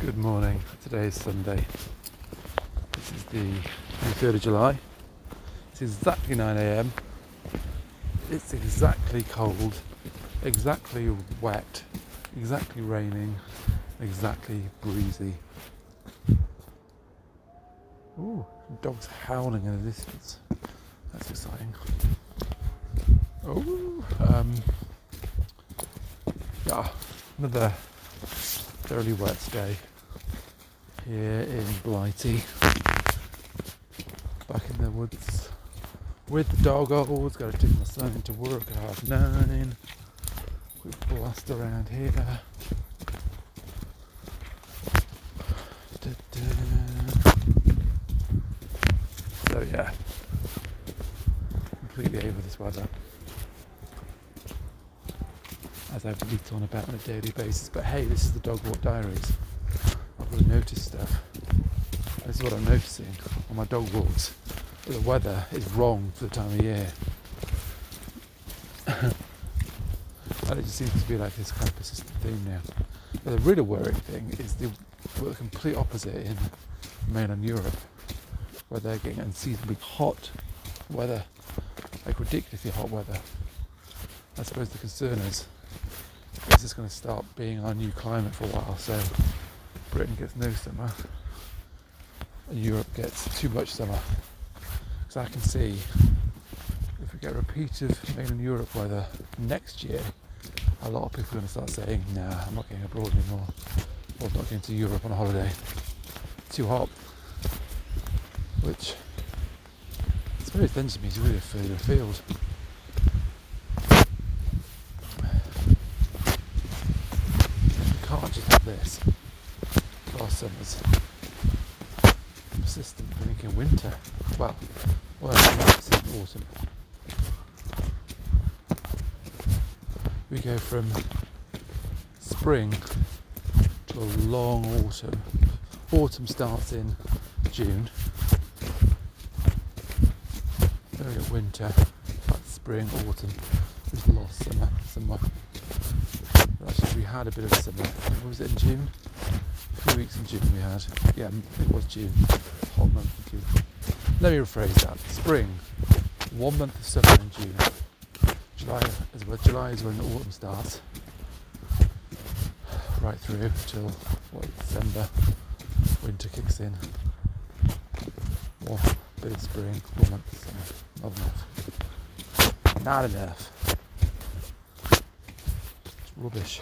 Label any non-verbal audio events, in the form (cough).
Good morning. Today is Sunday. This is the 23rd of July. It's exactly 9 a.m. It's exactly cold, exactly wet, exactly raining, exactly breezy. Ooh, dogs howling in the distance. That's exciting. Oh, um, yeah, another thoroughly wet day here in Blighty. Back in the woods with the doggos. Got to take my son into work at half nine. We blast around here. So yeah, completely over this weather as I've leaked on about on a daily basis. But hey, this is the Dog Walk Diaries. I've got to notice stuff. This is what I'm noticing on my dog walks. The weather is wrong for the time of year. (laughs) and it just seems to be like this kind of persistent theme now. But the really worrying thing is the, the complete opposite in mainland Europe, where they're getting unseasonably hot weather, like ridiculously hot weather. I suppose the concern is this is going to start being our new climate for a while. So Britain gets no summer, Europe gets too much summer. Because I can see if we get a repeat of mainland Europe weather next year, a lot of people are going to start saying, "Nah, I'm not going abroad anymore, or I'm not going to Europe on a holiday. too hot." Which it's very thin to me. It's really further afield. Just have this for summers. Persistent drinking winter. Well, well, persistent autumn. We go from spring to a long autumn. Autumn starts in June. Then we get winter, like spring, autumn. We've lost summer, summer had a bit of a summer. Was it in June? A few weeks in June we had. Yeah, it was June. Hot month in June. Let me rephrase that. Spring. One month of summer in June. July as well. July is when autumn starts. Right through till what December. Winter kicks in. One bit of spring. One month of summer. Not enough. Not enough rubbish.